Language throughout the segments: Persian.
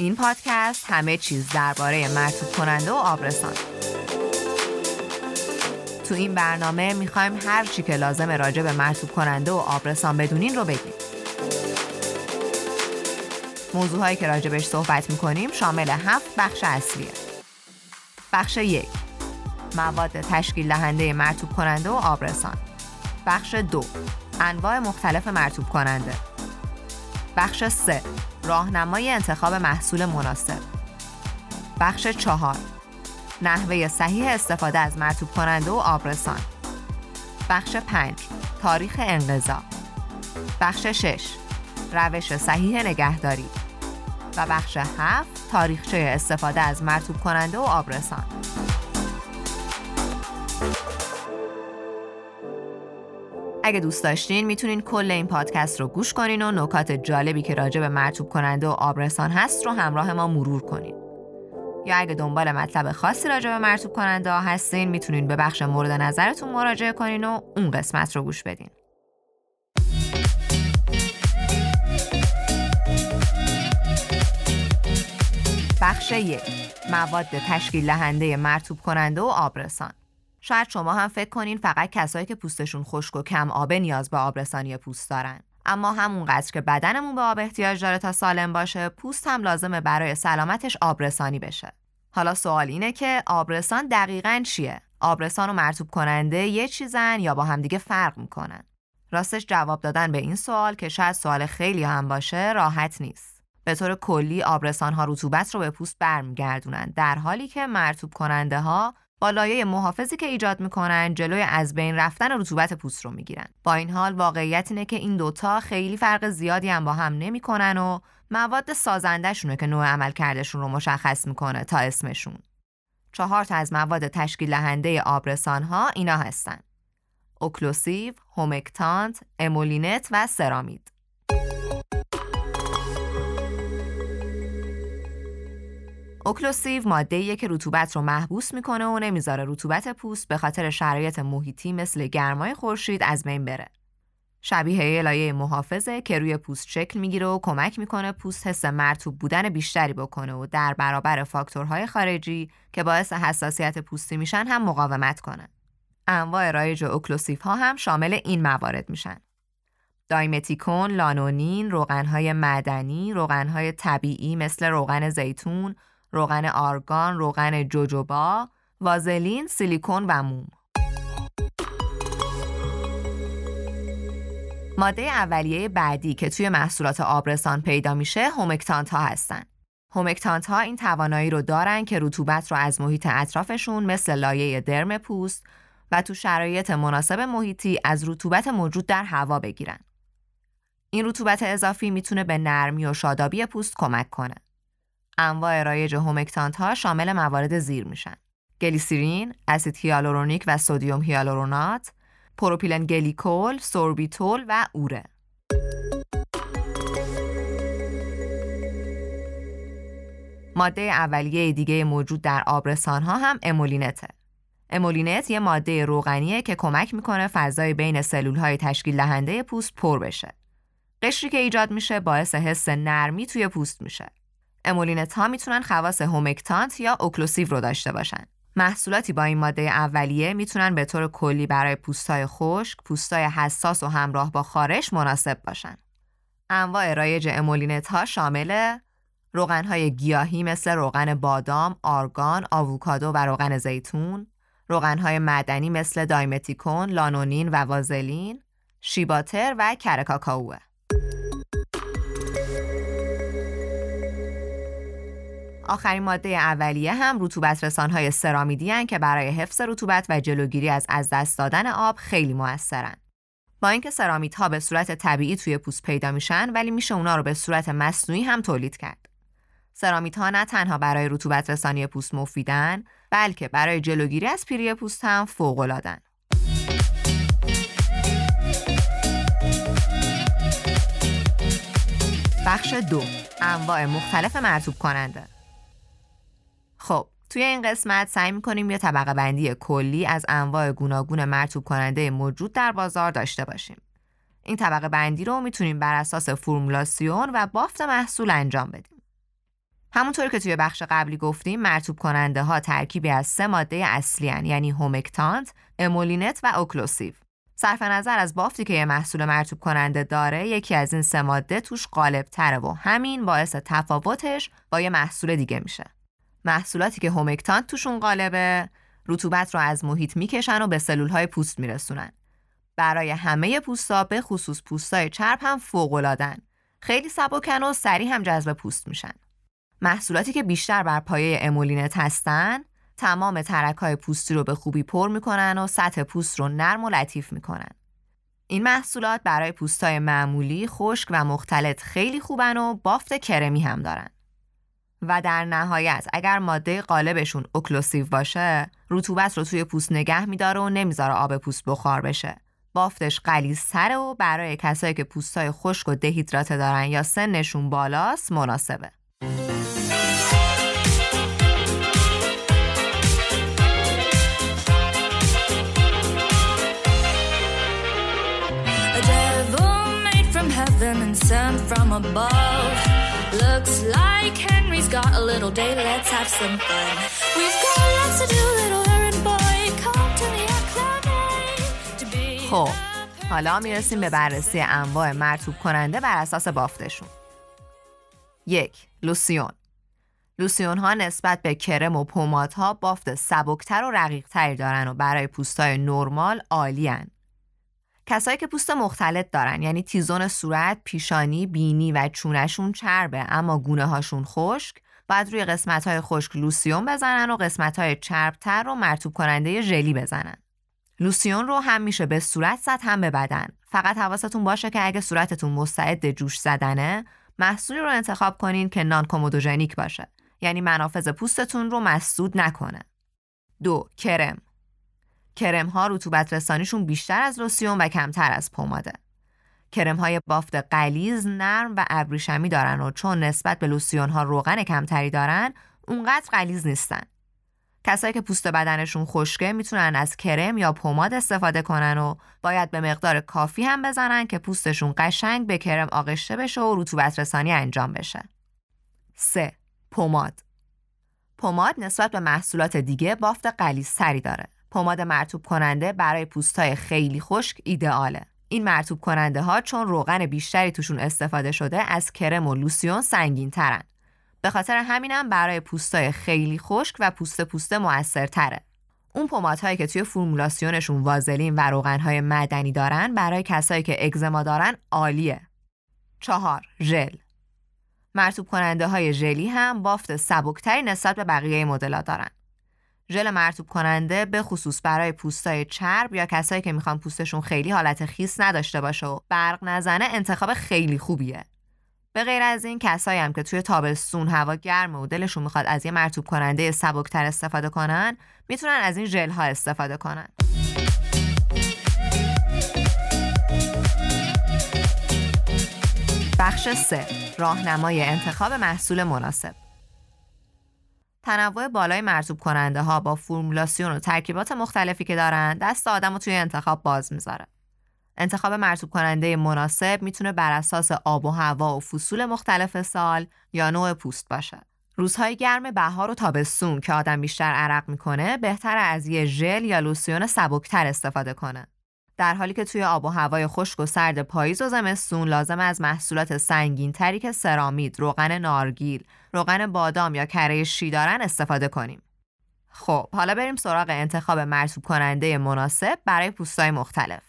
این پادکست همه چیز درباره مرتوب کننده و آبرسان. تو این برنامه می‌خوایم هر چی که لازم راجع به مرتوب کننده و آبرسان بدونین رو بگیم. موضوعهایی که راجبش صحبت می‌کنیم شامل هفت بخش اصلیه. بخش یک مواد تشکیل دهنده مرتوب کننده و آبرسان. بخش دو انواع مختلف مرتوب کننده. بخش سه راهنمای انتخاب محصول مناسب. بخش چهار نحوه صحیح استفاده از مرتوب کننده و آبرسان. بخش پنج تاریخ انقضا. بخش شش روش صحیح نگهداری. و بخش هفت تاریخچه استفاده از مرتوب کننده و آبرسان. اگه دوست داشتین می‌تونین کل این پادکست رو گوش کنین و نکات جالبی که راجع به مرتوب کننده و آبرسان هست رو همراه ما مرور کنین. یا اگه دنبال مطلب خاصی راجع به مرتوب کننده هستین می‌تونین به بخش مورد نظرتون مراجعه کنین و اون قسمت رو گوش بدین. بخش یک مواد تشکیل دهنده مرتوب کننده و آبرسان شاید شما هم فکر کنین فقط کسایی که پوستشون خشک و کم آبه نیاز به آبرسانی پوست دارن. اما همونقدر که بدنمون به آب احتیاج داره تا سالم باشه پوست هم لازمه برای سلامتش آبرسانی بشه. حالا سوال اینه که آبرسان دقیقا چیه؟ آبرسان و مرتوب کننده یه چیزن یا با همدیگه فرق می‌کنن؟ راستش جواب دادن به این سوال که شاید سوال خیلی هم باشه راحت نیست. به طور کلی آبرسان ها رطوبت رو به پوست برمیگردونن در حالی که مرتوب کننده ها با لایه محافظی که ایجاد می‌کنن جلوی از بین رفتن رطوبت پوست رو می‌گیرن. با این حال واقعیت اینه که این دوتا خیلی فرق زیادی هم با هم نمی‌کنن و مواد سازندهشونه که نوع عمل کردشون رو مشخص می‌کنه تا اسمشون. چهار تا از مواد تشکیل دهنده آبرسان ها اینا هستن. occlusive، humectant، emollient و ceramide occlusive ماده‌ای که رطوبت رو محبوس می‌کنه و نمی‌ذاره رطوبت پوست به خاطر شرایط محیطی مثل گرمای خورشید از بین بره. شبیه لایه محافظه که روی پوست شکل می‌گیره و کمک می‌کنه پوست حس مرطوب بودن بیشتری بکنه و در برابر فاکتورهای خارجی که باعث حساسیت پوستی میشن هم مقاومت کنه. انواع رایج occlusive ها هم شامل این موارد میشن. dimethicone، لانولین، روغنهای معدنی، روغنهای طبیعی مثل روغن زیتون، روغن آرگان، روغن جوجوبا، وازلین، سیلیکون و موم. ماده اولیه بعدی که توی محصولات آبرسان پیدا میشه هومکتانت ها هستن. هومکتانت ها این توانایی رو دارن که رطوبت رو از محیط اطرافشون مثل لایه درم پوست و تو شرایط مناسب محیطی از رطوبت موجود در هوا بگیرن. این رطوبت اضافی می‌تونه به نرمی و شادابی پوست کمک کنه. انواع رایج humectant ها شامل موارد زیر میشن. گلیسیرین، اسید هیالورونیک و sodium hyaluronate، پروپیلن گلیکول، سوربیتول و اوره. ماده اولیه دیگه موجود در آبرسان ها هم emollient ه. emollient یه ماده روغنیه که کمک می‌کنه فضای بین سلول های تشکیل دهنده پوست پر بشه. قشری که ایجاد میشه باعث حس نرمی توی پوست میشه. emollient ها می‌تونن خواص humectant یا occlusive رو داشته باشن. محصولاتی با این ماده اولیه می‌تونن به طور کلی برای پوستای خشک، پوستای حساس و همراه با خارش مناسب باشن. انواع رایج emollient ها شامل روغن های گیاهی مثل روغن بادام، آرگان، آووکادو و روغن زیتون، روغن های معدنی مثل dimethicone، لانولین و وازلین، شیباتر و کرکاکائوه. آخرین ماده اولیه هم رطوبت رسانهای سرامیدی هن که برای حفظ رطوبت و جلوگیری از از دست دادن آب خیلی موثرن. با اینکه سرامیدها به صورت طبیعی توی پوست پیدا میشن ولی میشه اونا رو به صورت مصنوعی هم تولید کرد. سرامیدها نه تنها برای رطوبت رسانی پوست مفیدن بلکه برای جلوگیری از پیری پوست هم فوق‌العاده‌ان. بخش دو انواع مختلف مرطوب کننده خب توی این قسمت سعی می‌کنیم یه طبقه بندی کلی از انواع گوناگون مرطوب کننده موجود در بازار داشته باشیم. این طبقه بندی رو می‌تونیم بر اساس فرمولاسیون و بافت محصول انجام بدیم. همونطور که توی بخش قبلی گفتیم مرطوب کننده ها ترکیبی از سه ماده اصلی هن یعنی humectant، emollient و occlusive. صرف نظر از بافتی که یه محصول مرتوب کننده داره یکی از این سه ماده توش غالب تره و همین باعث تفاوتش با یه محصول دیگه میشه. محصولاتی که هومکتانت توشون غالبه رطوبت رو از محیط می‌کشن و به سلول های پوست میرسونن. برای همه پوستا به خصوص پوستای چرب هم فوق‌العاده‌ن. خیلی سبکن و سریع هم جذب پوست میشن. محصولاتی که بیشتر بر پایه امولینت هستن تمام ترک های پوستی رو به خوبی پر می‌کنن و سطح پوست رو نرم و لطیف می‌کنن. این محصولات برای پوستای معمولی، خشک و مختلط خیلی خوبن و بافت کرمی هم دارن. و در نهایت اگر ماده قالبشون occlusive باشه رطوبت رو توی پوست نگه میداره و نمی‌ذاره آب پوست بخار بشه. بافتش سره و برای کسایی که پوستای خشک و دهیدراته دارن یا سنشون بالاست مناسبه. Looks like Henry's got a little day, let's have some fun. We've got lots to do, little errand boy. Come to the to be. خب حالا می‌رسیم به بررسی انواع مرتوب کننده بر اساس بافتشون. یک لوسیون لوسیون ها نسبت به کرم و ها بافت سبکتر و رقیقتری دارن و برای پوستای نرمال عالی کسایی که پوست مختلط دارن یعنی تیزون صورت، پیشانی، بینی و چونشون چربه اما گونه هاشون خشک بعد روی قسمت های خشک لوسیون بزنن و قسمت های چربتر رو مرطوب کننده ژلی بزنن. لوسیون رو هم میشه به صورت زد هم به بدن. فقط حواستون باشه که اگه صورتتون مستعد جوش زدنه محصولی رو انتخاب کنین که non-comedogenic باشه. یعنی منافذ پوستتون رو مسدود نکنه. دو کرم کرم ها رطوبت رسانیشون بیشتر از لوسیون و کمتر از پماده. کرم های بافت غلیظ، نرم و ابریشمی دارن و چون نسبت به لوسیون ها روغن کمتری دارن، اونقدر قلیز نیستن. کسایی که پوست بدنشون خشکه می‌تونن از کرم یا پماد استفاده کنن و باید به مقدار کافی هم بزنن که پوستشون قشنگ به کرم آغشته بشه و رطوبت رسانی انجام بشه. 3. پماد پماد نسبت به محصولات دیگه بافت قلیزتری داره. پماد مرتوب کننده برای پوستای خیلی خشک ایدئاله. این مرتوب کننده ها چون روغن بیشتری توشون استفاده شده از کرم و لوسیون سنگین ترن. به خاطر همینم برای پوستای خیلی خشک و پوست پوست موثرتره. اون پمادهایی که توی فرمولاسیونشون وازلین و روغنهای معدنی دارن برای کسایی که اگزما دارن عالیه. چهار ژل مرتوب کننده های ژلی هم بافت سبکتری نسبت به بقیه مدل‌ها دارن. ژل مرتوب کننده به خصوص برای پوستای چرب یا کسایی که می‌خوان پوستشون خیلی حالت خیس نداشته باشه و برق نزنه انتخاب خیلی خوبیه. به غیر از این کسایی هم که توی تابستون هوا گرمه و دلشون می‌خواد از یه مرتوب کننده سبکتر استفاده کنن می‌تونن از این ژل ها استفاده کنن. بخش 3 راهنمای انتخاب محصول مناسب تنوع بالای مرتوب کننده ها با فرمولاسیون و ترکیبات مختلفی که دارن دست آدم رو توی انتخاب باز می‌ذاره. انتخاب مرتوب کننده مناسب می‌تونه بر اساس آب و هوا و فصول مختلف سال یا نوع پوست باشه. روزهای گرم بهار و تابستون که آدم بیشتر عرق می‌کنه بهتر از یه ژل یا لوسیون سبکتر استفاده کنه. در حالی که توی آب و هوای خشک و سرد پاییز و زمستون لازم از محصولات سنگین تری که سرامید، روغن نارگیل، روغن بادام یا کره شیدارن استفاده کنیم. خب حالا بریم سراغ انتخاب مرتوب کننده مناسب برای پوستای مختلف.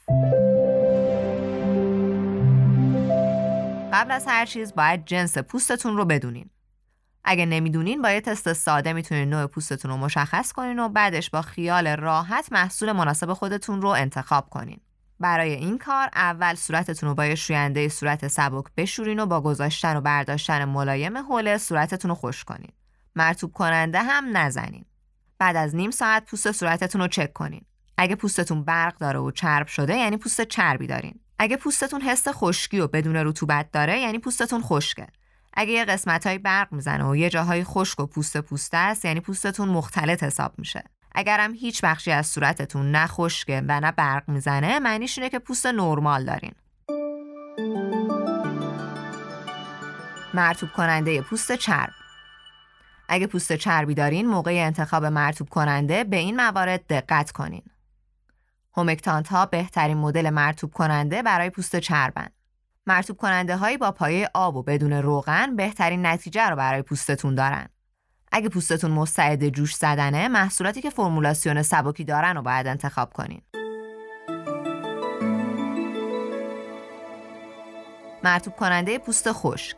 قبل از هر چیز باید جنس پوستتون رو بدونین. اگه نمی‌دونین با یه تست ساده می‌تونین نوع پوستتون رو مشخص کنین و بعدش با خیال راحت محصول مناسب خودتون رو انتخاب کنین. برای این کار اول صورتتون رو با یه شوینده صورت سبک بشورین و با گذاشتن و برداشتن ملایم حوله صورتتون رو خوش کنین. مرتوب کننده هم نزنین. بعد از نیم ساعت پوست صورتتون رو چک کنین. اگه پوستتون برق داره و چرب شده یعنی پوست چربی دارین. اگه پوستتون حس خشکی و بدون رطوبت داره یعنی پوستتون خشکه. اگه یه قسمت های برق می‌زنه و یه جاهای خشک و پوست پوسته است یعنی پوستتون مختلط حساب میشه اگرم هیچ بخشی از صورتتون نه خشکه و نه برق می‌زنه معنیش اینه که پوست نرمال دارین مرتوب کننده پوست چرب اگه پوست چربی دارین موقع انتخاب مرتوب کننده به این موارد دقت کنین. هومکتانت ها بهترین مدل مرتوب کننده برای پوست چربن. مرطوب کننده هایی با پایه آب و بدون روغن بهترین نتیجه رو برای پوستتون دارن. اگه پوستتون مستعد جوش زدنه محصولاتی که فرمولاسیون سبکی دارن رو باید انتخاب کنین. مرطوب کننده پوست خشک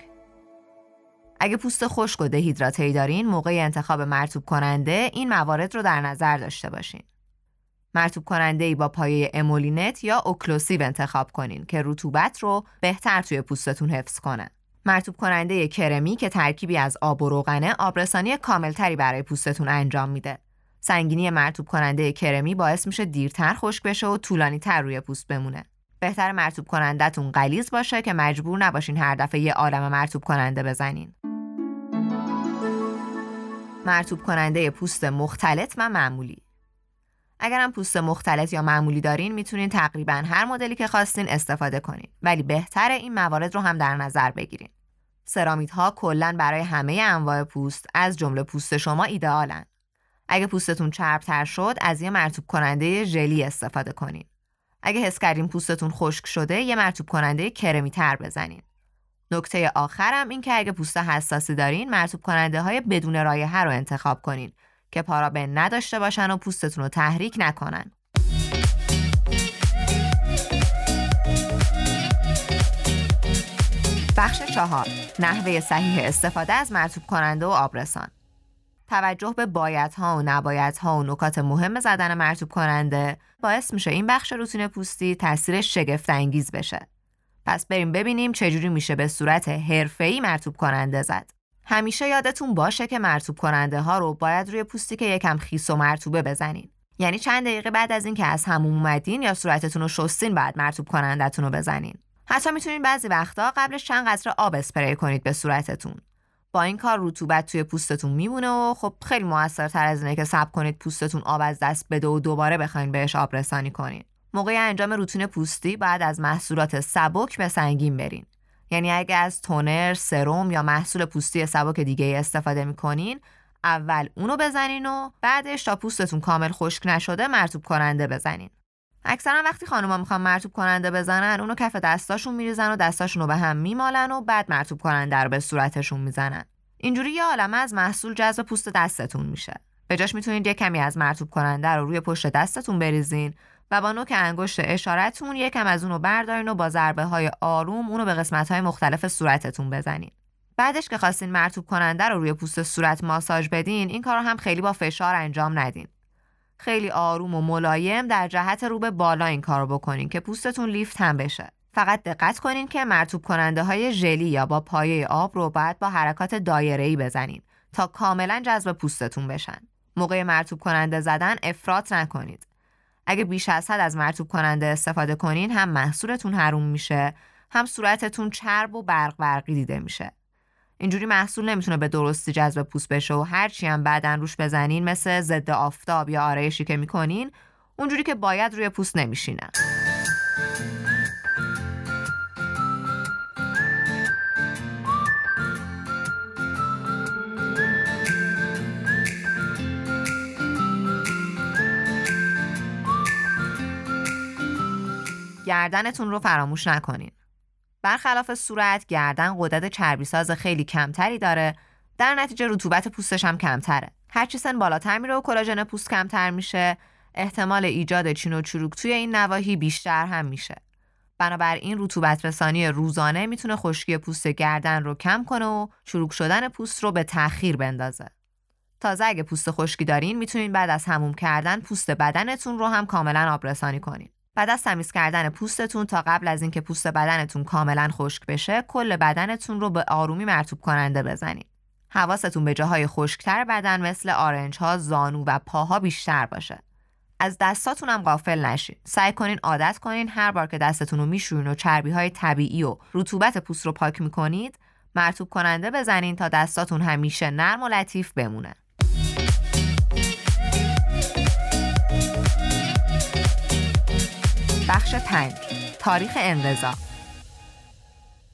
اگه پوست خشک و دهیدراته‌ای دارین موقع انتخاب مرطوب کننده این موارد رو در نظر داشته باشین. مرطوب کننده ای با پایه emollient یا occlusive انتخاب کنین که رطوبت رو بهتر توی پوستتون حفظ کنه. مرتوب کننده کرمی که ترکیبی از آب و روغنه آبرسانی کاملتری برای پوستتون انجام میده. سنگینی مرتوب کننده کرمی باعث میشه دیرتر خشک بشه و طولانی تر روی پوست بمونه. بهتر مرتوب کنندهتون غلیظ باشه که مجبور نباشین هر دفعه یه عالم مرتوب کننده بزنین. مرتوب کننده پوست مختلط و معمولی اگرم پوست مختلط یا معمولی دارین می‌تونین تقریبا هر مدلی که خواستین استفاده کنین ولی بهتر این موارد رو هم در نظر بگیرین. سرامیدها کلا برای همه انواع پوست از جمله پوست شما ایدئالن. اگه پوستتون چربتر شد از یه مرتوب کننده ژلی استفاده کنین. اگه حس کردین پوستتون خشک شده یه مرتوب کننده کرمی تر بزنین. نکته آخرم این که اگه پوست حساسی دارین مرتوب کننده های بدون رایحه رو انتخاب کنین که پارابن نداشته باشن و پوستتون رو تحریک نکنن. بخش چهار نحوه صحیح استفاده از مرتوب کننده و آبرسان توجه به بایدها و نبایدها و نکات مهم زدن مرتوب کننده باعث میشه این بخش روتین پوستی تاثیر شگفت انگیز بشه. پس بریم ببینیم چجوری میشه به صورت حرفه‌ای مرتوب کننده زد. همیشه یادتون باشه که مرتوب کننده ها رو باید روی پوستی که یکم خیس و مرتوبه بزنین. یعنی چند دقیقه بعد از اینکه از هموم اومدین یا صورتتون رو شستین بعد مرتوب کنندتون رو بزنین. حتی می‌تونین بعضی وقتا قبلش چند قطره آب اسپری کنید به صورتتون. با این کار رطوبت توی پوستتون میمونه و خب خیلی موثرتر از اینه که صبر کنید پوستتون آب از دست بده و دوباره بخواین بهش آب رسانی کنین. موقع انجام روتین پوستی بعد از محصولات سبک به سنگین برین. یعنی اگه از تونر، سرم یا محصول پوستی سبک دیگه استفاده می‌کنین اول اونو بزنین و بعدش تا پوستتون کامل خشک نشده مرتوب کننده بزنین. اکثرا وقتی خانوما می‌خوان مرتوب کننده بزنن اونو کف دستاشون میریزن و دستاشون رو به هم میمالن و بعد مرتوب کننده رو به صورتشون می‌زنن. اینجوری یه عالمه از محصول جذب پوست دستتون میشه. به جاش می‌تونید یه کمی از مرتوب کننده رو روی پشت دستتون بریزین و با نوک انگشت اشارتون یکم از اونو بردارین و با ضربه های آروم اونو به قسمت های مختلف صورتتون بزنین. بعدش که خواستین مرتوب کننده رو روی پوست صورت ماساژ بدین این کار رو هم خیلی با فشار انجام ندین. خیلی آروم و ملایم در جهت رو به بالا این کارو بکنین که پوستتون لیفت هم بشه. فقط دقت کنین که مرتوب کننده های ژلی یا با پایه آب رو باید با حرکات دایره‌ای بزنین تا کاملا جذب پوستتون بشن. موقع مرتوب کننده زدن افراط نکنید. اگه بیش از حد از مرتوب کننده استفاده کنین هم محصولتون حروم میشه هم صورتتون چرب و برق برقی دیده میشه. اینجوری محصول نمی‌تونه به درستی جذب پوست بشه و هرچی هم بعدا روش بزنین مثل ضد آفتاب یا آرایشی که می‌کنین اونجوری که باید روی پوست نمیشینه. گردنتون رو فراموش نکنین. برخلاف صورت گردن قدرت چربیساز خیلی کمتری داره در نتیجه رطوبت پوستش هم کمتره. هرچی سن بالاتر میره و کلاژن پوست کمتر میشه احتمال ایجاد چین و چروک توی این نواحی بیشتر هم میشه. بنابراین رطوبت رسانی روزانه می‌تونه خشکی پوست گردن رو کم کنه و چروک شدن پوست رو به تأخیر بندازه. تازه اگه پوست خشکی دارین می‌تونین بعد از هموم کردن پوست بدنتون رو هم کاملا آبرسانی کنین. بعد از تمیز کردن پوستتون تا قبل از اینکه پوست بدنتون کاملا خشک بشه کل بدنتون رو به آرومی مرتوب کننده بزنید حواستون به جاهای خشکتر بدن مثل آرنج ها، زانو و پاها بیشتر باشه. از دستاتون هم غافل نشین. سعی کنین عادت کنین هر بار که دستتون رو می‌شوین و چربی های طبیعی و رطوبت پوست رو پاک می‌کنید مرتوب کننده بزنین تا دستاتون همیشه نرم و لطیف بمونه. بخش 5 تاریخ انقضا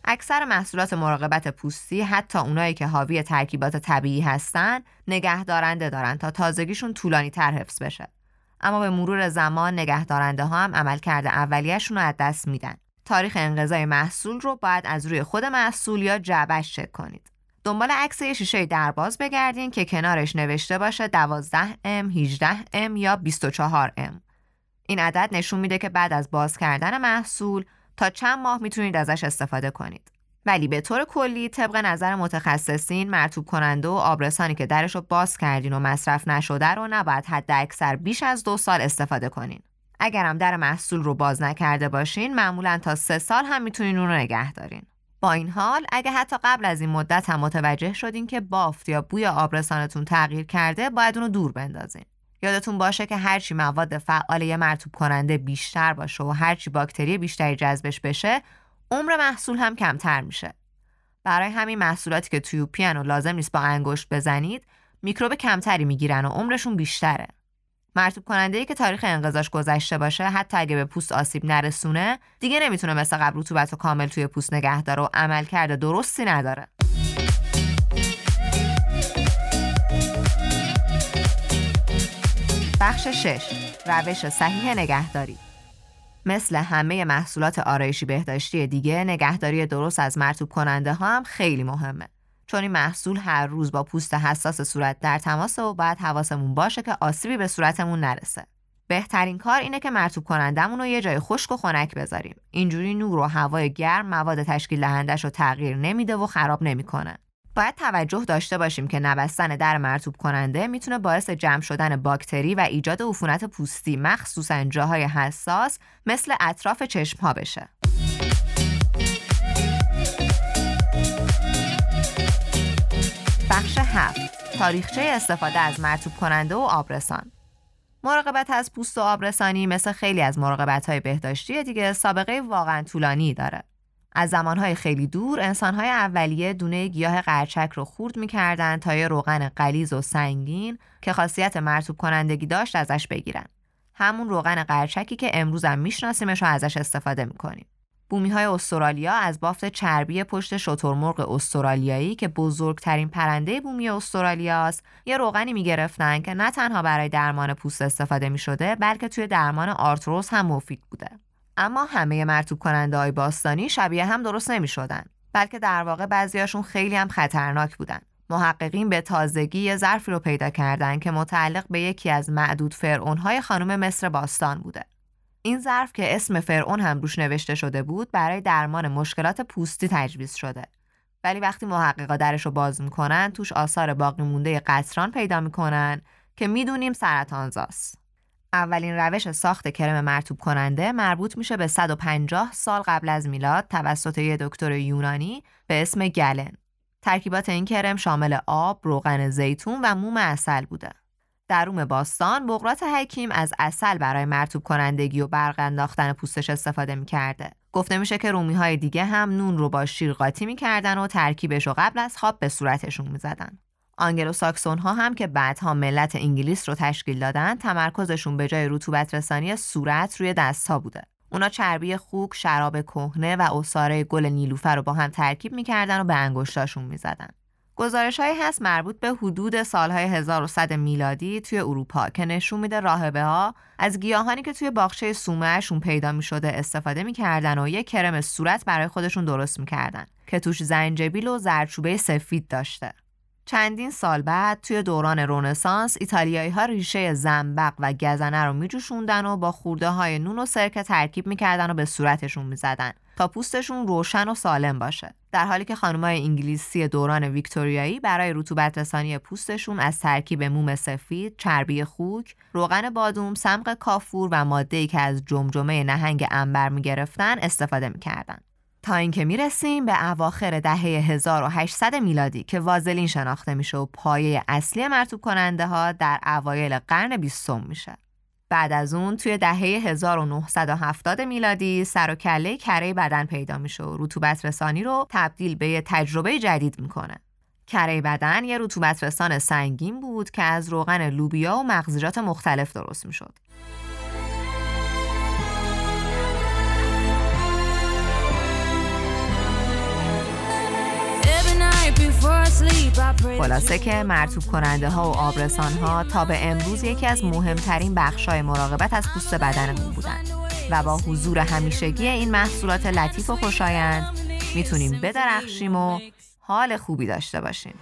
اکثر محصولات مراقبت پوستی حتی اونایی که حاوی ترکیبات طبیعی هستن نگهدارنده دارن تا تازگیشون طولانی تر حفظ بشه. اما به مرور زمان نگهدارنده ها هم عملکرد اولیهشون رو از دست میدن. تاریخ انقضای محصول رو باید از روی خود محصول یا جعبش چک کنید. دنبال عکس شیشه درباز بگردین که کنارش نوشته باشه 12 ام، 18 ام یا 24 ام. این عدد نشون میده که بعد از باز کردن محصول تا چند ماه می‌تونید ازش استفاده کنید. ولی به طور کلی طبق نظر متخصصین مرتوب کننده و آبرسانی که درش رو باز کردین و مصرف نشده رو نباید حد اکثر بیش از دو سال استفاده کنین. اگرم در محصول رو باز نکرده باشین معمولا تا سه سال هم می‌تونین اون رو نگه دارین. با این حال اگه حتی قبل از این مدت هم متوجه شدین که بافت یا بوی آبرسانتون تغییر کرده باید اونو دور بندازین. یادتون باشه که هرچی مواد فعال یه مرتوب کننده بیشتر باشه و هرچی باکتری بیشتری جذبش بشه عمر محصول هم کمتر میشه. برای همین محصولاتی که توی پیان و لازم نیست با انگشت بزنید میکروب کمتری می‌گیرن و عمرشون بیشتره. مرتوب کننده ای که تاریخ انقضاش گذشته باشه حتی اگه به پوست آسیب نرسونه دیگه نمی‌تونه مثل قبل رطوبت و کامل توی پوست نگه داره و عمل کرده درستی نداره. بخش 6 روش صحیح نگهداری. مثل همه محصولات آرایشی بهداشتی دیگه نگهداری درست از مرتوب کننده ها هم خیلی مهمه. چون این محصول هر روز با پوست حساس صورت در تماس و باید حواسمون باشه که آسیبی به صورتمون نرسه. بهترین کار اینه که مرتوب کنندمون رو یه جای خشک و خنک بذاریم. اینجوری نور و هوای گرم مواد تشکیل دهندش رو تغییر نمیده و خراب نمی‌کنه. باید توجه داشته باشیم که نبستن در مرتوب کننده می‌تونه باعث جمع شدن باکتری و ایجاد عفونت پوستی مخصوصا جاهای حساس مثل اطراف چشم ها بشه. بخش 7 تاریخچه استفاده از مرتوب کننده و آبرسان مراقبت از پوست و آبرسانی مثل خیلی از مراقبت های بهداشتی دیگه سابقه واقعا طولانی داره. از زمانهای خیلی دور انسانهای اولیه دونه گیاه قرچک رو خورد می‌کردن تا یه روغن قلیز و سنگین که خاصیت مرتوب کنندگی داشت ازش بگیرن. همون روغن قرچکی که امروز هم میشناسیمش و ازش استفاده می‌کنیم. بومی های استرالیا از بافت چربی پشت شترمرغ استرالیایی که بزرگترین پرنده بومی استرالیاست یه روغنی می‌گرفتن که نه تنها برای درمان پوست استفاده می بلکه توی درمان آرتروز هم مفید بوده. اما همه مرتوب کننده های باستانی شبیه هم درست نمی شدن. بلکه در واقع بعضیاشون خیلی هم خطرناک بودن. محققین به تازگی یه ظرفی رو پیدا کردن که متعلق به یکی از معدود فرعونهای خانم مصر باستان بوده. این ظرف که اسم فرعون هم روش نوشته شده بود برای درمان مشکلات پوستی تجویز شده. ولی وقتی محققا درش رو باز می‌کنن توش آثار باقی مونده قطران پیدا می‌کنن که می‌دونیم سرطانزاست. اولین روش ساخت کرم مرتوب کننده مربوط میشه به 150 سال قبل از میلاد توسط یه دکتر یونانی به اسم گلن. ترکیبات این کرم شامل آب، روغن زیتون و موم اصل بوده. در روم باستان بغرات حکیم از اصل برای مرتوب کنندگی و برق انداختن پوستش استفاده می‌کرده. گفته میشه که رومی های دیگه هم نون رو با شیر قاطی می‌کردن و ترکیبش رو قبل از خواب به صورتشون می‌زدن. آنگلو ساکسون ها هم که بعدها ملت انگلیس رو تشکیل دادن تمرکزشون به جای رطوبت رسانی صورت روی دست ها بوده. اونا چربی خوک، شراب کهنه و اصاره گل نیلوفر رو با هم ترکیب می‌کردن و به انگشتاشون می‌زدن. گزارش های هست مربوط به حدود سالهای 1100 میلادی توی اروپا که نشون میده راهبه ها از گیاهانی که توی باغچه سومهشون پیدا می شده استفاده می‌کردن و یک کرم صورت برای خودشون درست می‌کردن که توش زنجبیل و زرچوبه سفید داشته. چندین سال بعد توی دوران رونسانس ایتالیایی ها ریشه زنبق و گزنه رو میجوشوندن و با خورده های نون و سرکه ترکیب می‌کردن و به صورتشون می‌زدن تا پوستشون روشن و سالم باشه. در حالی که خانمای انگلیسی دوران ویکتوریایی برای رطوبت رسانی پوستشون از ترکیب موم سفید، چربی خوک، روغن بادوم، سمق کافور و ماده‌ای که از جمجمه نهنگ انبر می‌گرفتن استفاده می‌کردن. تا اینکه می‌رسیم به اواخر دهه 1800 میلادی که وازلین شناخته میشه و پایه اصلی مرتوب کننده ها در اوایل قرن بیستم میشه. بعد از اون توی دهه 1970 میلادی سر و کله کره بدن پیدا میشه و رطوبت رسانی رو تبدیل به یه تجربه جدید می‌کنه. کره بدن یه رطوبت رسان سنگین بود که از روغن لوبیا و مغزیجات مختلف درست می‌شد. خلاصه که مرتوب کننده ها و آبرسان ها تا به امروز یکی از مهمترین بخشای مراقبت از پوست بدنمون بودن و با حضور همیشگی این محصولات لطیف و خوشایند می‌تونیم بدرخشیم و حال خوبی داشته باشیم.